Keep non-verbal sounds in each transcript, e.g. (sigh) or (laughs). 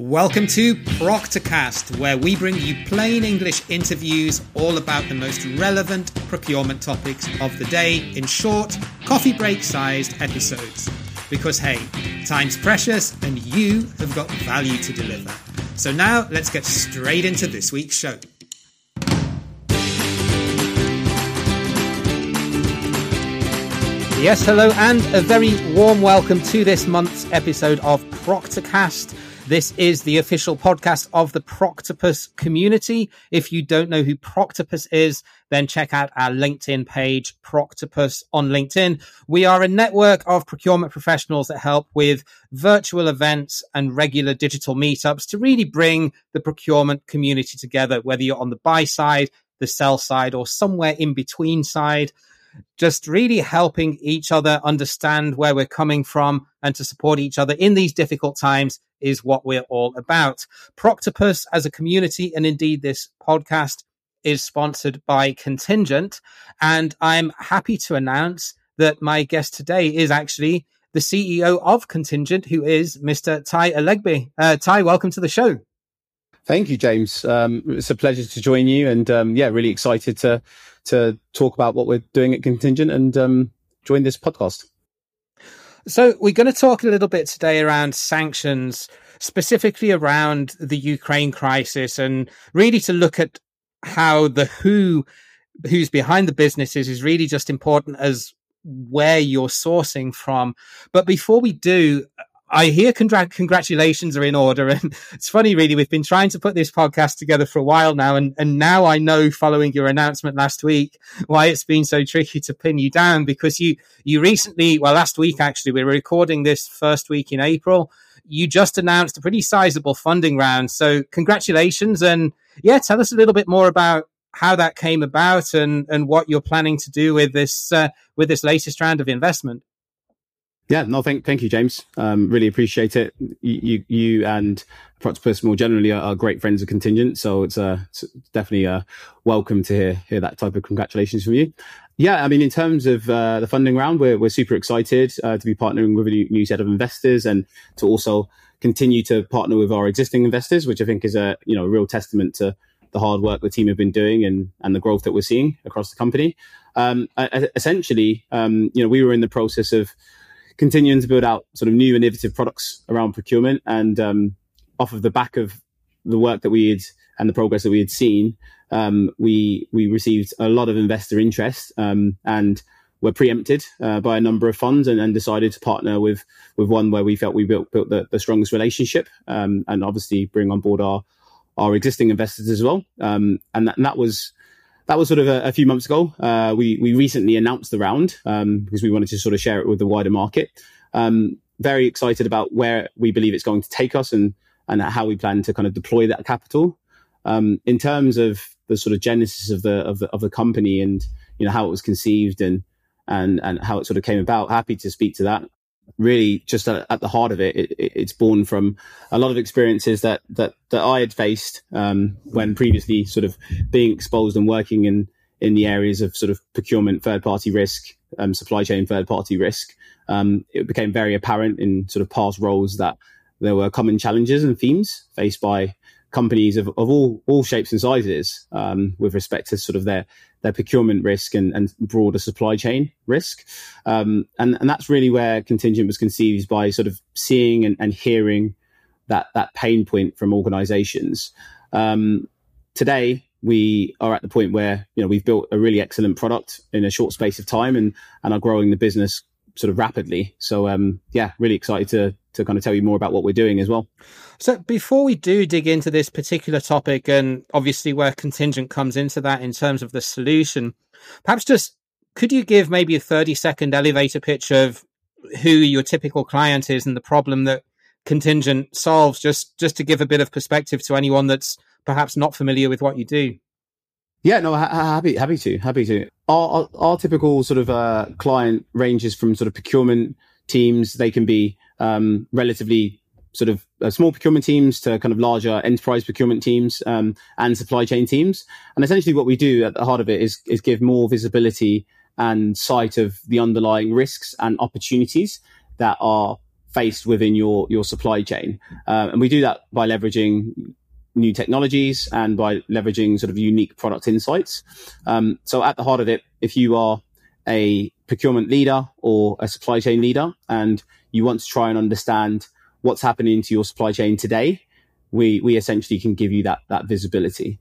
Welcome to Procurecast, where we bring you plain English interviews all about the most relevant procurement topics of the day in short, coffee break sized episodes. Because hey, time's precious and you have got value to deliver. So now let's get straight into this week's show. Yes, hello, and a very warm welcome to this month's episode of Procurecast. This is the official podcast of the Procuretopus community. If you don't know who Procuretopus is, then check out our LinkedIn page, Procuretopus on LinkedIn. We are a network of procurement professionals that help with virtual events and regular digital meetups to really bring the procurement community together, whether you're on the buy side, the sell side, or somewhere in between side just really helping each other understand where we're coming from and to support each other in these difficult times is what we're all about. Procuretopus as a community, and indeed this podcast is sponsored by Contingent. And I'm happy to announce that my guest today is actually the CEO of Contingent, who is Mr. Ty Elegby. Uh, Ty, welcome to the show. Thank you, James. Um, it's a pleasure to join you, and um, yeah, really excited to to talk about what we're doing at Contingent and um, join this podcast. So, we're going to talk a little bit today around sanctions, specifically around the Ukraine crisis, and really to look at how the who who's behind the businesses is really just important as where you're sourcing from. But before we do, I hear congr- congratulations are in order. And (laughs) it's funny, really, we've been trying to put this podcast together for a while now. And, and now I know following your announcement last week why it's been so tricky to pin you down because you, you recently, well, last week, actually, we were recording this first week in April. You just announced a pretty sizable funding round. So congratulations. And yeah, tell us a little bit more about how that came about and, and what you're planning to do with this, uh, with this latest round of investment. Yeah, no, thank thank you, James. Um, really appreciate it. You you, you and Procuretopus more generally are, are, great friends of Contingent, so it's, uh, it's definitely uh, welcome to hear hear that type of congratulations from you. Yeah, I mean, in terms of uh, the funding round, we're we're super excited uh, to be partnering with a new, new set of investors and to also continue to partner with our existing investors, which I think is a you know a real testament to the hard work the team have been doing and and the growth that we're seeing across the company. Um, essentially, um, you know, we were in the process of continuing to build out sort of new innovative products around procurement. And um, off of the back of the work that we had and the progress that we had seen, um, we we received a lot of investor interest um, and were preempted uh, by a number of funds and, and, decided to partner with with one where we felt we built built the, the strongest relationship um, and obviously bring on board our our existing investors as well. Um, and, that, and that was that was sort of a, a few months ago. Uh, we we recently announced the round um, because we wanted to sort of share it with the wider market. Um, very excited about where we believe it's going to take us and and how we plan to kind of deploy that capital. Um, in terms of the sort of genesis of the of the of the company and you know how it was conceived and and and how it sort of came about. Happy to speak to that really just at, at the heart of it, it, it's born from a lot of experiences that that that I had faced um, when previously sort of being exposed and working in in the areas of sort of procurement, third party risk, um, supply chain, third party risk. Um, it became very apparent in sort of past roles that there were common challenges and themes faced by companies of, of all all shapes and sizes um, with respect to sort of their their procurement risk and, and broader supply chain risk. Um, and, and that's really where contingent was conceived by sort of seeing and, and hearing that, that pain point from organizations. Um, today, we are at the point where, you know, we've built a really excellent product in a short space of time and, and are growing the business sort of rapidly. So, um, yeah, really excited to, to kind of tell you more about what we're doing as well. So before we do dig into this particular topic and obviously where contingent comes into that in terms of the solution, perhaps just could you give maybe a 30 second elevator pitch of who your typical client is and the problem that contingent solves just just to give a bit of perspective to anyone that's perhaps not familiar with what you do. Yeah, no, ha- happy, happy to, happy to. Our, our, our typical sort of uh, client ranges from sort of procurement teams. They can be um, relatively sort of uh, small procurement teams to kind of larger enterprise procurement teams um, and supply chain teams. And essentially, what we do at the heart of it is is give more visibility and sight of the underlying risks and opportunities that are faced within your your supply chain, uh, and we do that by leveraging new technologies and by leveraging sort of unique product insights. Um, so at the heart of it, if you are a procurement leader or a supply chain leader and you want to try and understand what's happening to your supply chain today, we we essentially can give you that that visibility.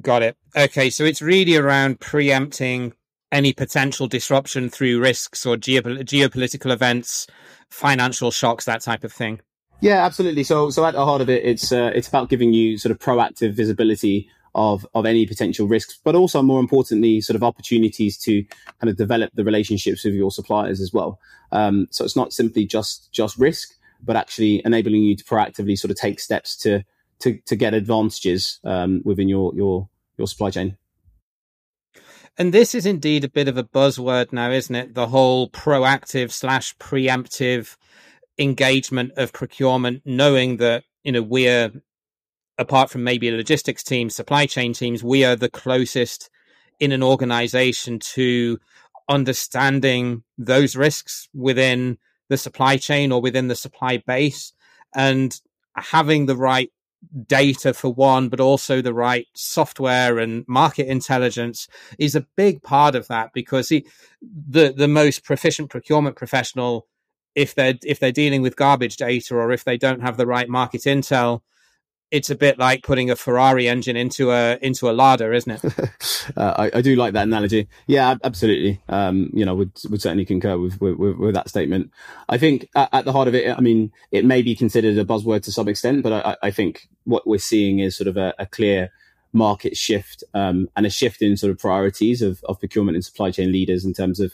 Got it. Okay, so it's really around preempting any potential disruption through risks or geopolitical events, financial shocks, that type of thing. Yeah, absolutely. So, so at the heart of it, it's uh, it's about giving you sort of proactive visibility of of any potential risks, but also more importantly, sort of opportunities to kind of develop the relationships with your suppliers as well. Um, so it's not simply just just risk, but actually enabling you to proactively sort of take steps to to to get advantages um, within your your your supply chain. And this is indeed a bit of a buzzword now, isn't it? The whole proactive slash preemptive engagement of procurement, knowing that, you know, we're, apart from maybe a logistics team, supply chain teams, we are the closest in an organization to understanding those risks within the supply chain or within the supply base and having the right data for one, but also the right software and market intelligence is a big part of that because he, the the most proficient procurement professional, if they're if they're dealing with garbage data or if they don't have the right market intel, it's a bit like putting a Ferrari engine into a into a Lada, isn't it? (laughs) uh, I, I, do like that analogy. Yeah, absolutely. Um, you know, would would certainly concur with with, with that statement. I think at, at, the heart of it, I mean, it may be considered a buzzword to some extent, but I, I think what we're seeing is sort of a, a clear market shift um, and a shift in sort of priorities of, of procurement and supply chain leaders in terms of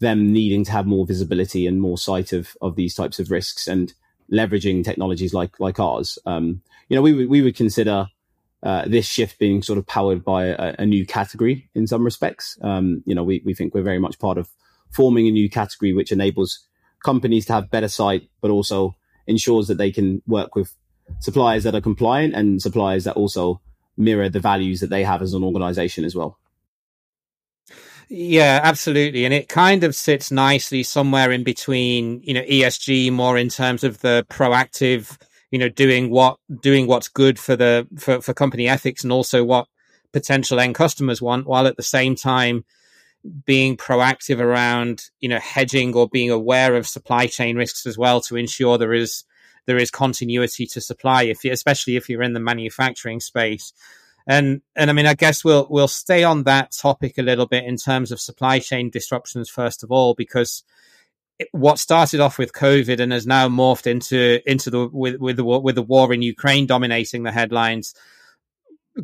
them needing to have more visibility and more sight of of these types of risks and leveraging technologies like like ours. Um, you know, we would we would consider uh, this shift being sort of powered by a, a new category in some respects. Um, you know, we we think we're very much part of forming a new category which enables companies to have better sight, but also ensures that they can work with suppliers that are compliant and suppliers that also mirror the values that they have as an organization as well. Yeah, absolutely. And it kind of sits nicely somewhere in between, you know, ESG more in terms of the proactive you know doing what doing what's good for the for, for company ethics and also what potential end customers want while at the same time being proactive around you know hedging or being aware of supply chain risks as well to ensure there is there is continuity to supply if you, especially if you're in the manufacturing space and and I mean I guess we'll we'll stay on that topic a little bit in terms of supply chain disruptions first of all because what started off with COVID and has now morphed into into the with with the with the war in Ukraine dominating the headlines.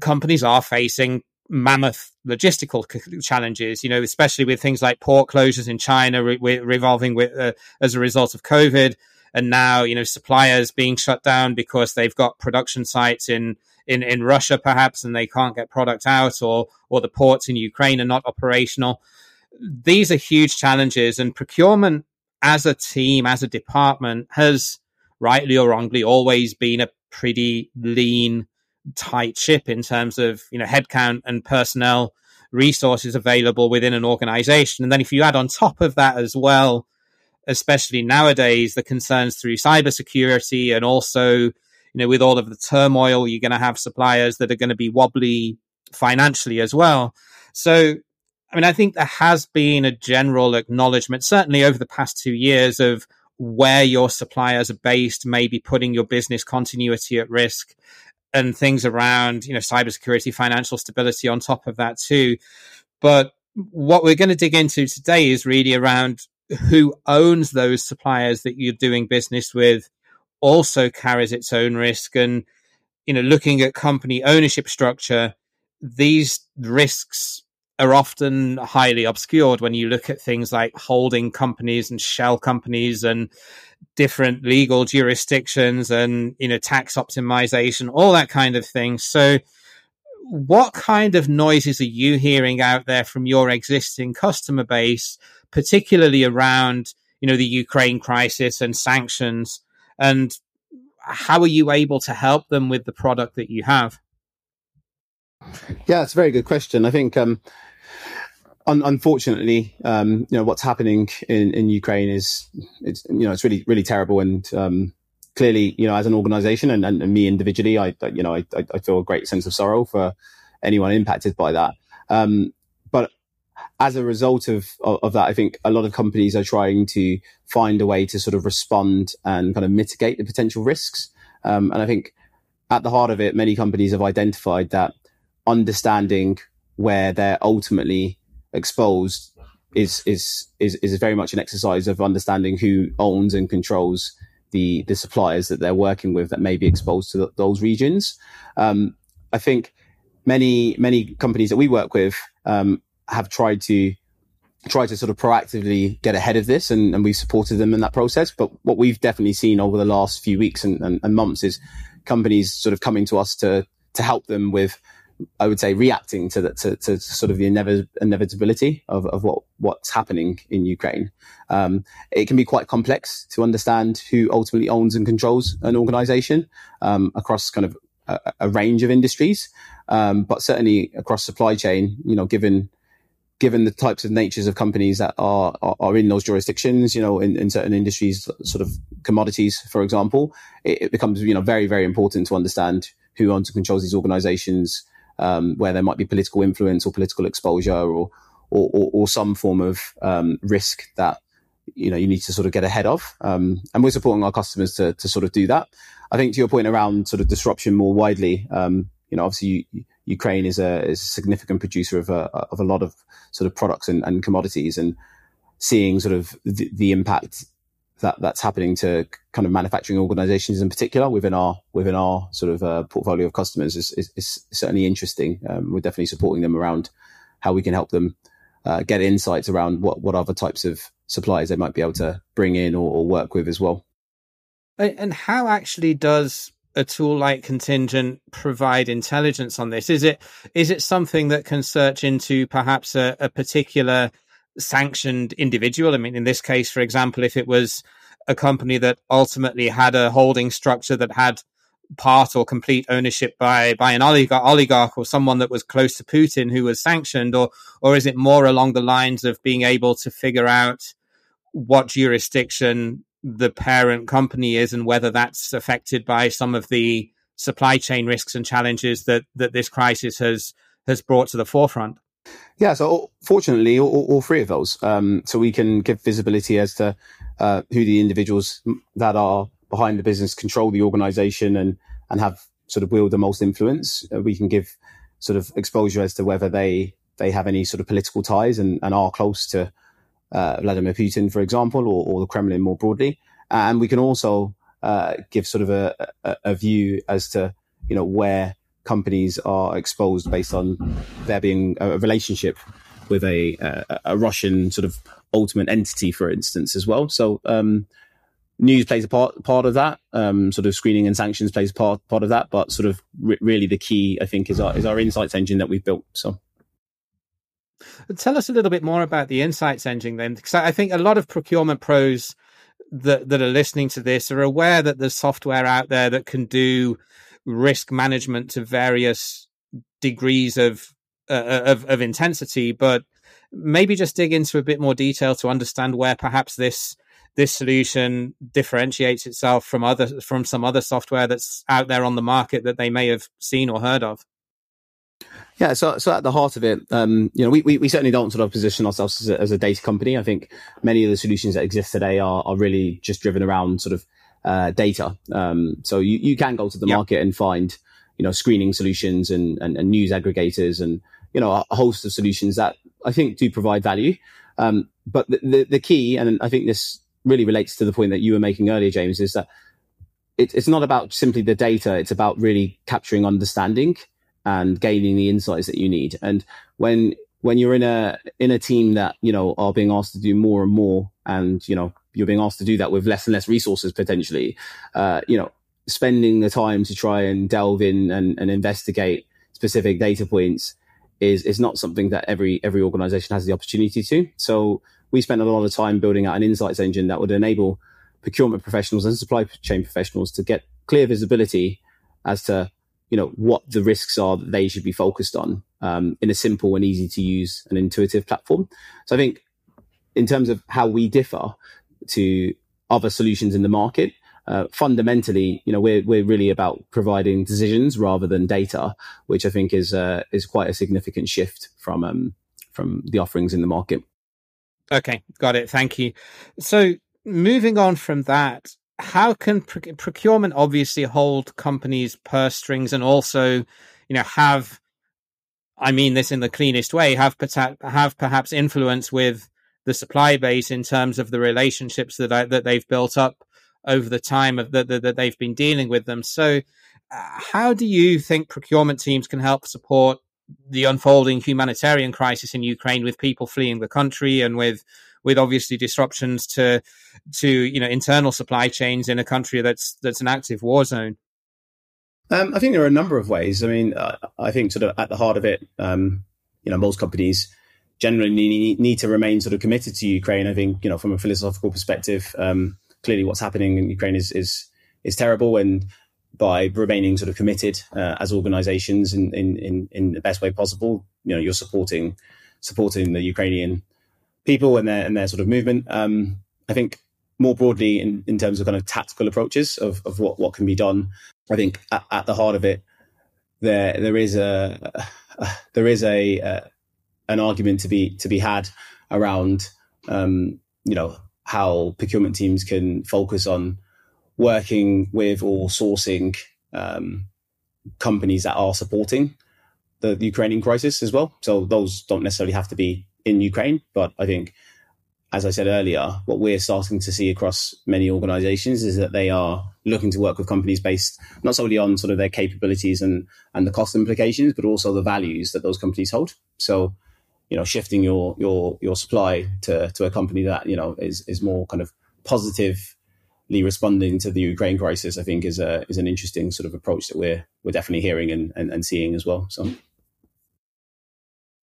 Companies are facing mammoth logistical challenges, you know, especially with things like port closures in China re- revolving with uh, as a result of COVID, and now you know suppliers being shut down because they've got production sites in in in Russia perhaps and they can't get product out, or or the ports in Ukraine are not operational. These are huge challenges, and procurement as a team, as a department, has rightly or wrongly always been a pretty lean, tight ship in terms of you know headcount and personnel resources available within an organization. And then if you add on top of that as well, especially nowadays, the concerns through cybersecurity and also, you know, with all of the turmoil, you're going to have suppliers that are going to be wobbly financially as well. So I mean, I think there has been a general acknowledgement, certainly over the past two years, of where your suppliers are based, maybe putting your business continuity at risk, and things around, you know, cybersecurity, financial stability on top of that too. But what we're going to dig into today is really around who owns those suppliers that you're doing business with also carries its own risk. And you know looking at company ownership structure these risks are often highly obscured when you look at things like holding companies and shell companies and different legal jurisdictions and you know tax optimization all that kind of thing. So what kind of noises are you hearing out there from your existing customer base particularly around you know the Ukraine crisis and sanctions and how are you able to help them with the product that you have yeah, it's a very good question. I think um, un- unfortunately, um, you know what's happening in, in Ukraine is it's you know it's really really terrible, and um, clearly, you know, as an organization and, and, and me individually, I, you know, I, I, feel a great sense of sorrow for anyone impacted by that. As a result of, of, of that, I think a lot of companies are trying to find a way to sort of respond and kind of mitigate the potential risks. Um, and I think at the heart of it, many companies have identified that understanding where they're ultimately exposed is is is is very much an exercise of understanding who owns and controls the the suppliers that they're working with that may be exposed to those regions. Um, I think many many companies that we work with um, have tried to try to sort of proactively get ahead of this, and, and we've supported them in that process. But what we've definitely seen over the last few weeks and, and, and months is companies sort of coming to us to to help them with I would say reacting to that to, to, sort of the inevitability of, of what what's happening in Ukraine. Um, it can be quite complex to understand who ultimately owns and controls an organization um, across kind of a, a range of industries, um, but certainly across supply chain. You know, given given the types of natures of companies that are are, are in those jurisdictions, you know, in, in, certain industries, sort of commodities, for example, it, it becomes you know very very important to understand who owns and controls these organizations um, where there might be political influence or political exposure or or, or, or some form of um, risk that you know you need to sort of get ahead of. Um, and we're supporting our customers to to sort of do that. I think to your point around sort of disruption more widely, um, you know, obviously Ukraine is a is a significant producer of a of a lot of sort of products and, and commodities, and seeing sort of the, the impact that that's happening to kind of manufacturing organizations in particular within our within our sort of uh, portfolio of customers is, is, is certainly interesting. Um, we're definitely supporting them around how we can help them uh, get insights around what what other types of suppliers they might be able to bring in or, or work with as well. And how actually does a tool like Contingent provide intelligence on this? Is it is it something that can search into perhaps a, a particular sanctioned individual. I mean, in this case, for example, if it was a company that ultimately had a holding structure that had part or complete ownership by by an oligarch, oligarch or someone that was close to Putin who was sanctioned, or or is it more along the lines of being able to figure out what jurisdiction the parent company is and whether that's affected by some of the supply chain risks and challenges that that this crisis has has brought to the forefront? Yeah, so fortunately, all, all three of those. Um, so we can give visibility as to uh, who the individuals that are behind the business control the organization and and have sort of wield the most influence. Uh, we can give sort of exposure as to whether they they have any sort of political ties and, and are close to uh, Vladimir Putin, for example, or, or, the Kremlin more broadly. And we can also uh, give sort of a, a, a view as to you know where companies are exposed based on there being a relationship with a, a, a Russian sort of ultimate entity, for instance, as well. So um, news plays a part part of that. Um, sort of screening and sanctions plays part part of that. But sort of re- really the key, I think, is our is our insights engine that we've built. So. Tell us a little bit more about the insights engine then, because I think a lot of procurement pros that that are listening to this are aware that there's software out there that can do risk management to various degrees of, uh, of of intensity, but maybe just dig into a bit more detail to understand where perhaps this this solution differentiates itself from other from some other software that's out there on the market that they may have seen or heard of. Yeah, so so at the heart of it, um, you know, we, we, we certainly don't sort of position ourselves as a, as a, data company. I think many of the solutions that exist today are are really just driven around sort of uh, data. Um, so you, you can go to the market and find, you know, screening solutions and, and, and, news aggregators and, you know, a host of solutions that I think do provide value. Um, but the, the, the, key, and I think this really relates to the point that you were making earlier, James, is that it, it's not about simply the data. It's about really capturing understanding and gaining the insights that you need. And when, when you're in a, in a team that, you know, are being asked to do more and more and, you know, you're being asked to do that with less and less resources potentially. Uh, you know, spending the time to try and delve in and, and investigate specific data points is is not something that every every organization has the opportunity to. So we spent a lot of time building out an insights engine that would enable procurement professionals and supply chain professionals to get clear visibility as to you know what the risks are that they should be focused on um, in a simple and easy to use and intuitive platform. So I think in terms of how we differ to other solutions in the market, uh, fundamentally, you know, we're we're really about providing decisions rather than data, which I think is uh, is quite a significant shift from um, from the offerings in the market. Okay, got it. Thank you. So moving on from that, how can procurement obviously hold companies' purse strings and also, you know, have I mean this in the cleanest way, have have perhaps influence with the supply base in terms of the relationships that I, that they've built up over the time of that, that they've been dealing with them. So, uh, how do you think procurement teams can help support the unfolding humanitarian crisis in Ukraine with people fleeing the country and with with obviously disruptions to to you know internal supply chains in a country that's that's an active war zone? Um, I think there are a number of ways. I mean, uh, I think sort of at the heart of it, um, you know, most companies generally need, need, to remain sort of committed to Ukraine. I think, you know, from a philosophical perspective, um, clearly what's happening in Ukraine is is is terrible, and by remaining sort of committed uh, as organisations in, in, in in the best way possible, you know, you're supporting supporting the Ukrainian people and their and their sort of movement. Um, I think more broadly in, in terms of kind of tactical approaches of, of what, what can be done. I think at, at the heart of it, there there is a, a (laughs) there is a, a, an argument to be to be had around um, you know how procurement teams can focus on working with or sourcing um, companies that are supporting the Ukrainian crisis as well. So those don't necessarily have to be in Ukraine, but I think, as I said earlier, what we're starting to see across many organizations is that they are looking to work with companies based not solely on sort of their capabilities and, and the cost implications, but also the values that those companies hold. So you know shifting your your your supply to to a company that you know is is more kind of positively responding to the Ukraine crisis, I think is a is an interesting sort of approach that we're we're definitely hearing and, and, and seeing as well. So.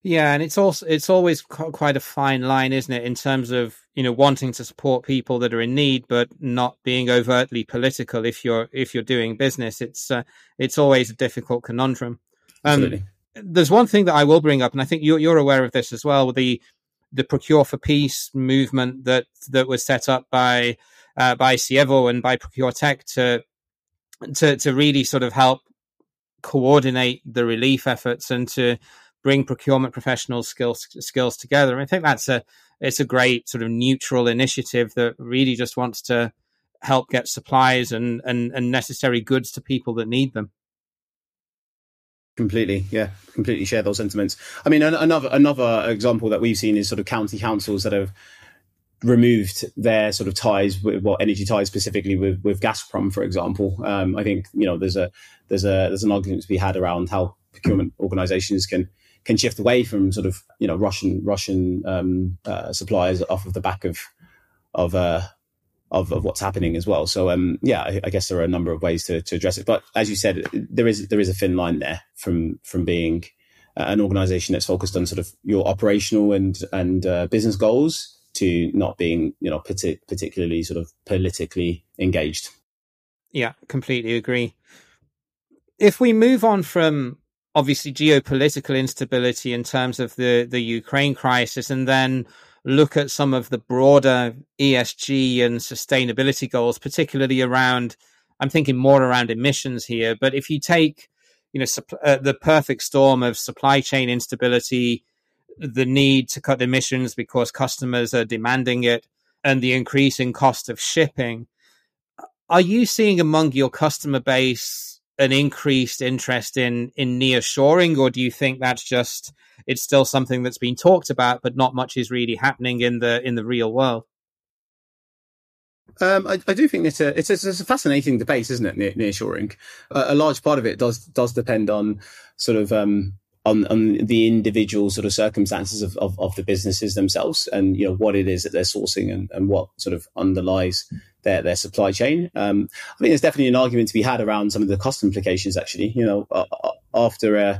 Yeah, and it's also it's always quite a fine line, isn't it, in terms of you know wanting to support people that are in need, but not being overtly political. If you're if you're doing business, it's uh, it's always a difficult conundrum. Um, Absolutely there's one thing that I will bring up, and I think you're, you're aware of this as well, with the the Procure for Peace movement that that was set up by uh, by Sievo and by Procure Tech to to to really sort of help coordinate the relief efforts and to bring procurement professionals skills skills together. I think that's a it's a great sort of neutral initiative that really just wants to help get supplies and, and, and necessary goods to people that need them. Completely, yeah, completely share those sentiments. I mean, another another example that we've seen is sort of county councils that have removed their sort of ties with well energy ties specifically with with Gazprom, for example. Um, I think you know there's a there's a there's an argument to be had around how procurement organisations can can shift away from sort of you know Russian Russian um, uh, suppliers off of the back of of uh, of, of what's happening as well. So um, yeah, I, I, guess there are a number of ways to, to address it. But as you said, there is there is a thin line there from from being an organization that's focused on sort of your operational and and uh, business goals to not being you know partic- particularly sort of politically engaged. Yeah, completely agree. If we move on from obviously geopolitical instability in terms of the the Ukraine crisis, and then look at some of the broader ESG and sustainability goals, particularly around, I'm thinking more around emissions here. But if you take, you know, uh, the perfect storm of supply chain instability, the need to cut emissions because customers are demanding it, and the increasing cost of shipping, are you seeing among your customer base an increased interest in in nearshoring, or do you think that's just it's still something that's been talked about, but not much is really happening in the in the real world? Um, I, I, do think it's a, it's a, it's a fascinating debate, isn't it? Near, nearshoring, a, a large part of it does does depend on sort of um, on, on the individual sort of circumstances of, of, of, the businesses themselves and you know what it is that they're sourcing and, and what sort of underlies their, their supply chain. Um, I think there's definitely an argument to be had around some of the cost implications. Actually, you know, after uh,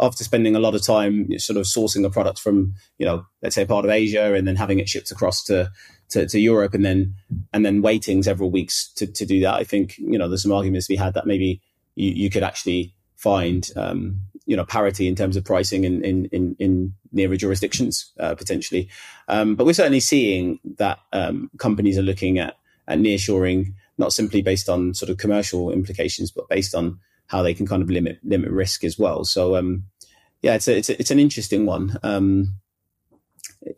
after spending a lot of time sort of sourcing a product from you know let's say part of Asia and then having it shipped across to to, to Europe and then and then waiting several weeks to, to do that, I think you know there's some arguments to be had that maybe you, you could actually find um, you know parity in terms of pricing in in in, in nearer jurisdictions uh, potentially. Um, but we're certainly seeing that um, companies are looking at at nearshoring not simply based on sort of commercial implications, but based on how they can kind of limit limit risk as well. So um, yeah, it's a, it's a, it's an interesting one. Um,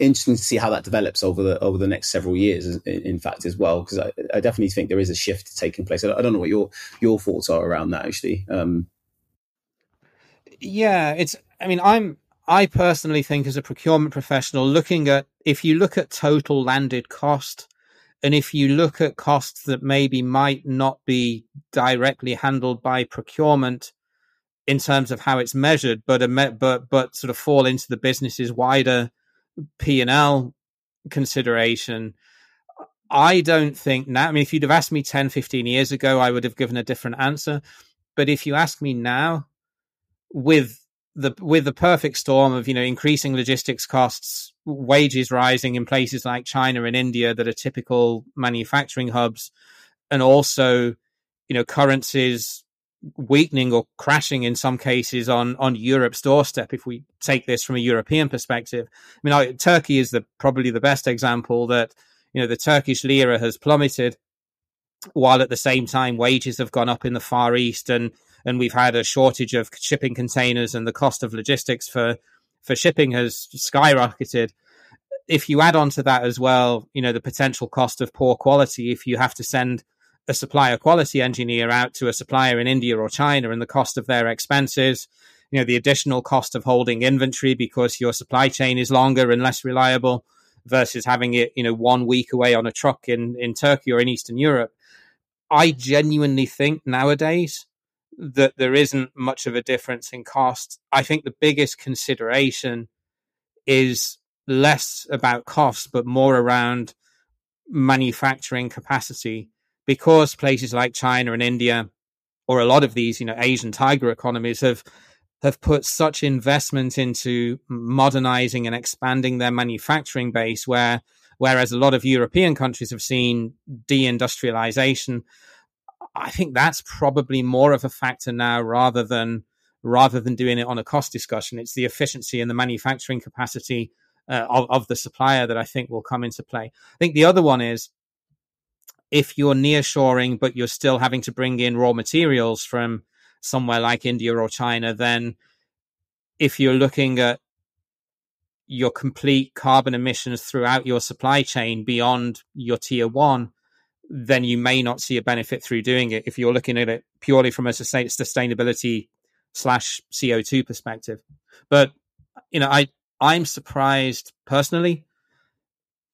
interesting to see how that develops over the over the next several years. In, in fact, as well, because I, I, definitely think there is a shift taking place. I don't know what your your thoughts are around that actually. Um, yeah, it's. I mean, I'm. I personally think, as a procurement professional, looking at if you look at total landed cost, and if you look at costs that maybe might not be directly handled by procurement in terms of how it's measured, but but but sort of fall into the business's wider P and L consideration, I don't think now. I mean, if you'd have asked me 10, 15 years ago, I would have given a different answer. But if you ask me now, with the with the perfect storm of you know increasing logistics costs, wages rising in places like China and India that are typical manufacturing hubs, and also you know currencies weakening or crashing in some cases on on Europe's doorstep. If we take this from a European perspective, I mean I, Turkey is the probably the best example that you know the Turkish lira has plummeted, while at the same time wages have gone up in the Far East and and we've had a shortage of shipping containers and the cost of logistics for for shipping has skyrocketed. If you add on to that as well you know the potential cost of poor quality if you have to send a supplier quality engineer out to a supplier in India or China and the cost of their expenses you know the additional cost of holding inventory because your supply chain is longer and less reliable versus having it you know one week away on a truck in in Turkey or in Eastern Europe I genuinely think nowadays that there isn't much of a difference in cost. I think the biggest consideration is less about cost, but more around manufacturing capacity because places like China and India or a lot of these, you know, Asian tiger economies have have put such investment into modernizing and expanding their manufacturing base where whereas a lot of European countries have seen deindustrialization I think that's probably more of a factor now rather than rather than doing it on a cost discussion. It's the efficiency and the manufacturing capacity uh, of, of the supplier that I think will come into play. I think the other one is if you're nearshoring, but you're still having to bring in raw materials from somewhere like India or China, then if you're looking at your complete carbon emissions throughout your supply chain beyond your tier one, then you may not see a benefit through doing it if you're looking at it purely from a sustainability slash CO2 perspective. But, you know, I, I'm surprised personally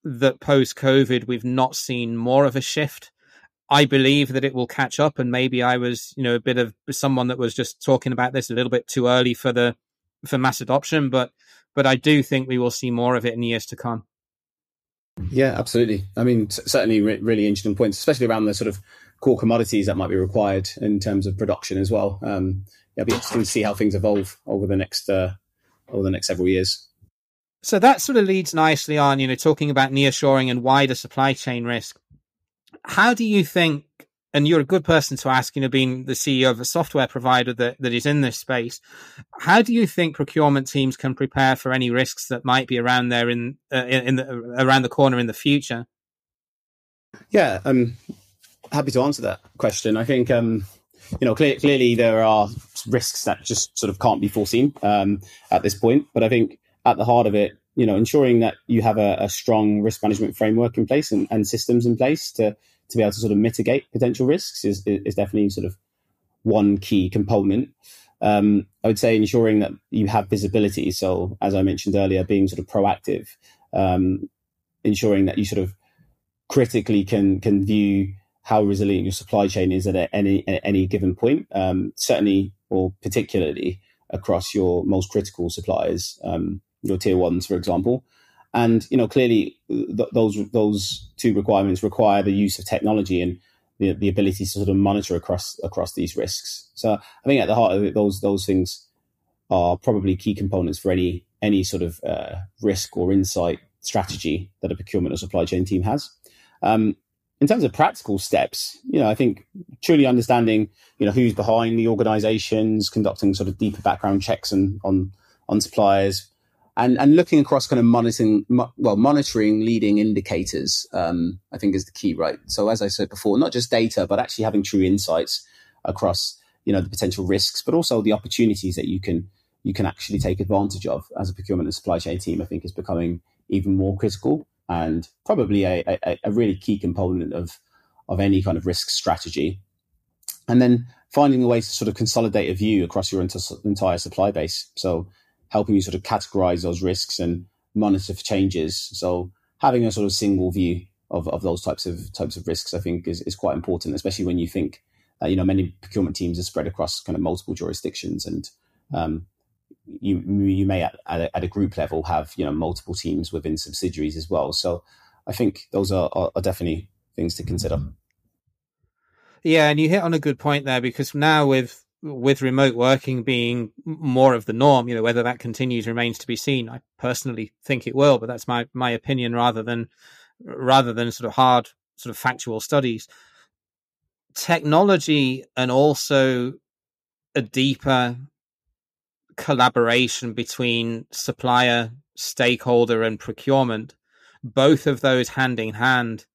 that post COVID, we've not seen more of a shift. I believe that it will catch up. And maybe I was, you know, a bit of someone that was just talking about this a little bit too early for the, for mass adoption. But, but I do think we will see more of it in years to come. Yeah, absolutely. I mean, certainly re- really interesting points, especially around the sort of core commodities that might be required in terms of production as well. Um, it'll be interesting to see how things evolve over the next uh, over the next several years. So that sort of leads nicely on, you know, talking about nearshoring and wider supply chain risk. How do you think and you're a good person to ask, you know, being the CEO of a software provider that, that is in this space. How do you think procurement teams can prepare for any risks that might be around there in, uh, in the, around the corner in the future? Yeah, I'm happy to answer that question. I think, um, you know, clear, clearly there are risks that just sort of can't be foreseen um, at this point. But I think at the heart of it, you know, ensuring that you have a, a strong risk management framework in place and, and systems in place to to be able to sort of mitigate potential risks is, is definitely sort of one key component. Um, I would say ensuring that you have visibility. So, as I mentioned earlier, being sort of proactive, um, ensuring that you sort of critically can can view how resilient your supply chain is at any at any given point. Um, certainly, or particularly across your most critical suppliers, um, your tier ones, for example. And you know, clearly, th- those those two requirements require the use of technology and the, the ability to sort of monitor across across these risks. So I think at the heart of it, those those things are probably key components for any any sort of uh, risk or insight strategy that a procurement or supply chain team has. Um, in terms of practical steps, you know, I think truly understanding, you know, who's behind the organizations, conducting sort of deeper background checks and on on suppliers, and and looking across kind of monitoring well monitoring leading indicators. Um, I think is the key, right? So as I said before, not just data, but actually having true insights across, you know, the potential risks, but also the opportunities that you can you can actually take advantage of as a procurement and supply chain team. I think is becoming even more critical and probably a, a, a really key component of of any kind of risk strategy. And then finding a way to sort of consolidate a view across your entire supply base. So helping you sort of categorize those risks and monitor for changes. So having a sort of single view of, of those types of types of risks, I think, is, is quite important, especially when you think that you know many procurement teams are spread across kind of multiple jurisdictions, and um, you you may at, at a, at, a, group level have you know multiple teams within subsidiaries as well. So I think those are, are, are definitely things to consider. Yeah, and you hit on a good point there because now with with remote working being more of the norm, you know, whether that continues remains to be seen. I personally think it will, but that's my my opinion rather than rather than sort of hard sort of factual studies. Technology and also a deeper collaboration between supplier, stakeholder, and procurement, both of those hand in hand,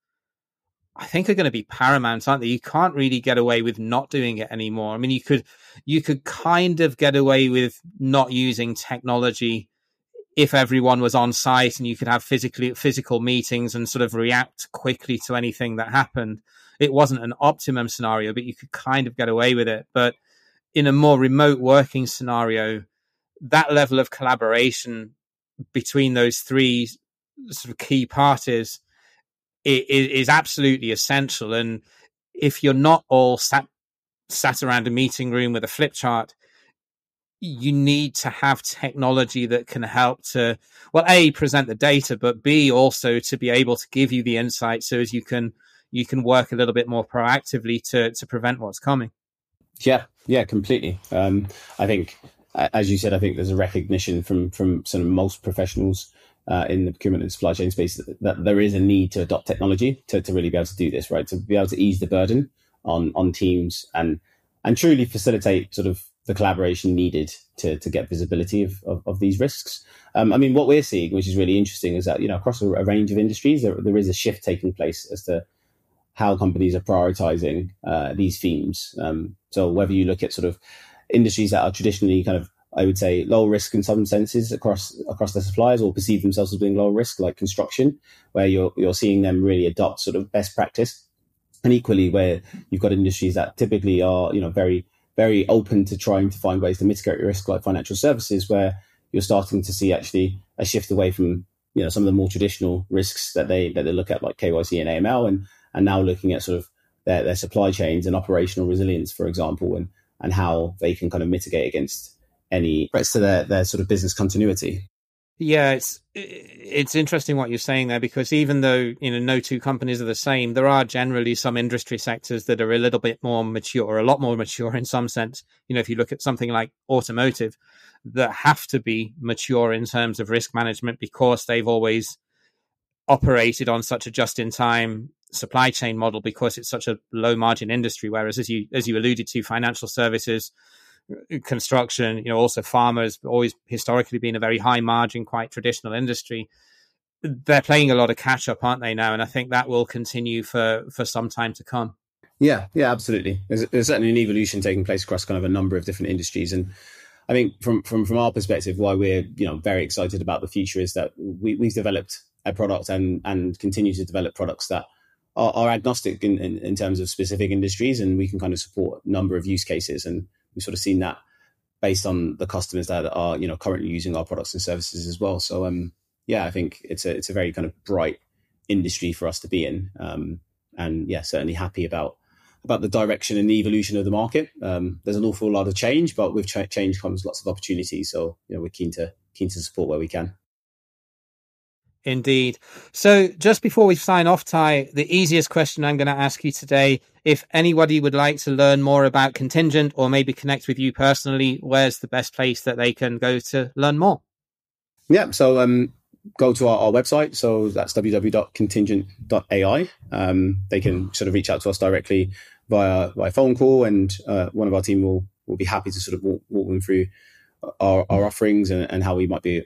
I think are going to be paramount, aren't they? You can't really get away with not doing it anymore. I mean, you could you could kind of get away with not using technology if everyone was on site and you could have physically physical meetings and sort of react quickly to anything that happened. It wasn't an optimum scenario, but you could kind of get away with it. But in a more remote working scenario, that level of collaboration between those three sort of key parties is, is absolutely essential. And if you're not all sat sat around a meeting room with a flip chart, you need to have technology that can help to well a present the data but b also to be able to give you the insight so as you can you can work a little bit more proactively to to prevent what's coming. Yeah. Yeah completely. Um i think as you said, I think there's a recognition from from sort of most professionals uh, in the procurement and supply chain space that, there is a need to adopt technology to, to really be able to do this, right? To be able to ease the burden on on teams and and truly facilitate sort of the collaboration needed to to get visibility of of, of these risks. Um, I mean, what we're seeing, which is really interesting, is that you know across a, a range of industries, there, there is a shift taking place as to how companies are prioritizing uh, these themes. Um, so whether you look at sort of industries that are traditionally kind of I would say low risk in some senses across across their suppliers or perceive themselves as being low risk, like construction, where you're you're seeing them really adopt sort of best practice, and equally where you've got industries that typically are you know very very open to trying to find ways to mitigate risk, like financial services, where you're starting to see actually a shift away from you know some of the more traditional risks that they that they look at like KYC and AML, and and now looking at sort of their, their supply chains and operational resilience, for example, and and how they can kind of mitigate against any threats to their, their sort of business continuity. Yeah, it's it's interesting what you're saying there because even though you know no two companies are the same, there are generally some industry sectors that are a little bit more mature, or a lot more mature in some sense. You know, if you look at something like automotive, that have to be mature in terms of risk management because they've always operated on such a just-in-time supply chain model because it's such a low margin industry. Whereas, as you as you alluded to, financial services construction, you know, also farmers always historically been a very high margin, quite traditional industry. They're playing a lot of catch up, aren't they now? And I think that will continue for for some time to come. Yeah, yeah, absolutely. There's, there's certainly an evolution taking place across kind of a number of different industries, and I think from from from our perspective, why we're you know very excited about the future is that we, we've developed a product and and continue to develop products that are, agnostic in, in, in terms of specific industries, and we can kind of support a number of use cases and we've sort of seen that based on the customers that are you know currently using our products and services as well. So um, yeah, I think it's a it's a very kind of bright industry for us to be in, um, and yeah, certainly happy about about the direction and the evolution of the market. Um, there's an awful lot of change, but with ch- change comes lots of opportunities. So you know, we're keen to keen to support where we can. Indeed. So, just before we sign off, Ty, the easiest question I'm going to ask you today if anybody would like to learn more about contingent or maybe connect with you personally, where's the best place that they can go to learn more? Yeah. So, um, go to our, our, website. So that's www.contingent.ai. Um, they can sort of reach out to us directly via via phone call, and uh, one of our team will will be happy to sort of walk, walk them through our, our offerings and, and, how we might be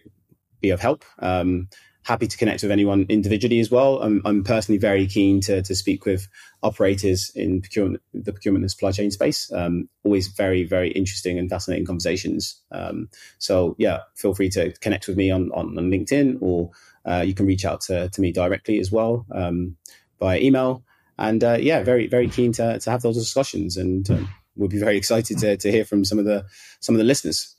be of help. Um, happy to connect with anyone individually as well. I'm, I'm personally very keen to, to speak with operators in procurement, the procurement and supply chain space. Um, always very, very interesting and fascinating conversations. Um, so yeah, feel free to connect with me on, on, on LinkedIn or uh, you can reach out to, to me directly as well um, via email. And uh, yeah, very, very keen to, to have those discussions and um, we'll be very (laughs) excited to, to hear from some of the, some of the listeners.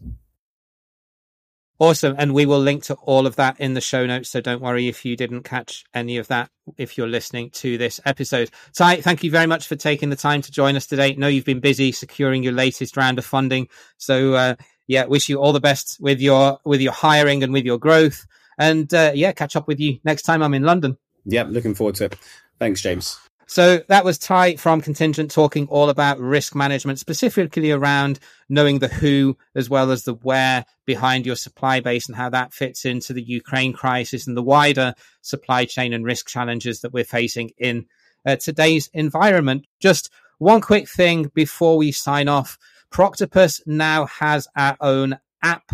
Awesome. And we will link to all of that in the show notes. So don't worry if you didn't catch any of that if you're listening to this episode. Ty, thank you very much for taking the time to join us today. know you've been busy securing your latest round of funding. So uh, yeah, wish you all the best with your with your hiring and with your growth. And uh, yeah, catch up with you next time I'm in London. Yeah, looking forward to it. Thanks, James. So that was Ty from Contingent talking all about risk management, specifically around knowing the who as well as the where behind your supply base and how that fits into the Ukraine crisis and the wider supply chain and risk challenges that we're facing in uh, today's environment. Just one quick thing before we sign off. Procuretopus now has our own app.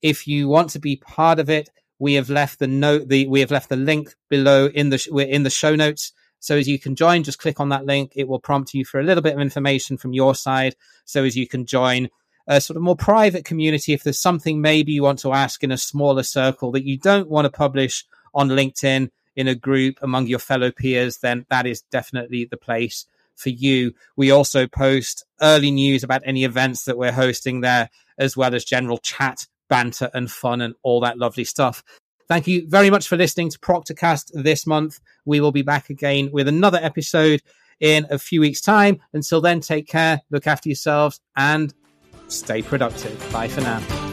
If you want to be part of it, we have left the note, the, we have left the link below in the, we're in the show notes. So as you can join, just click on that link. It will prompt you for a little bit of information from your side. So as you can join a sort of more private community, if there's something maybe you want to ask in a smaller circle that you don't want to publish on LinkedIn in a group among your fellow peers, then that is definitely the place for you. We also post early news about any events that we're hosting there, as well as general chat, banter, and fun and all that lovely stuff. Thank you very much for listening to Procurecast this month. We will be back again with another episode in a few weeks' time. Until then, take care, look after yourselves, and stay productive. Bye for now.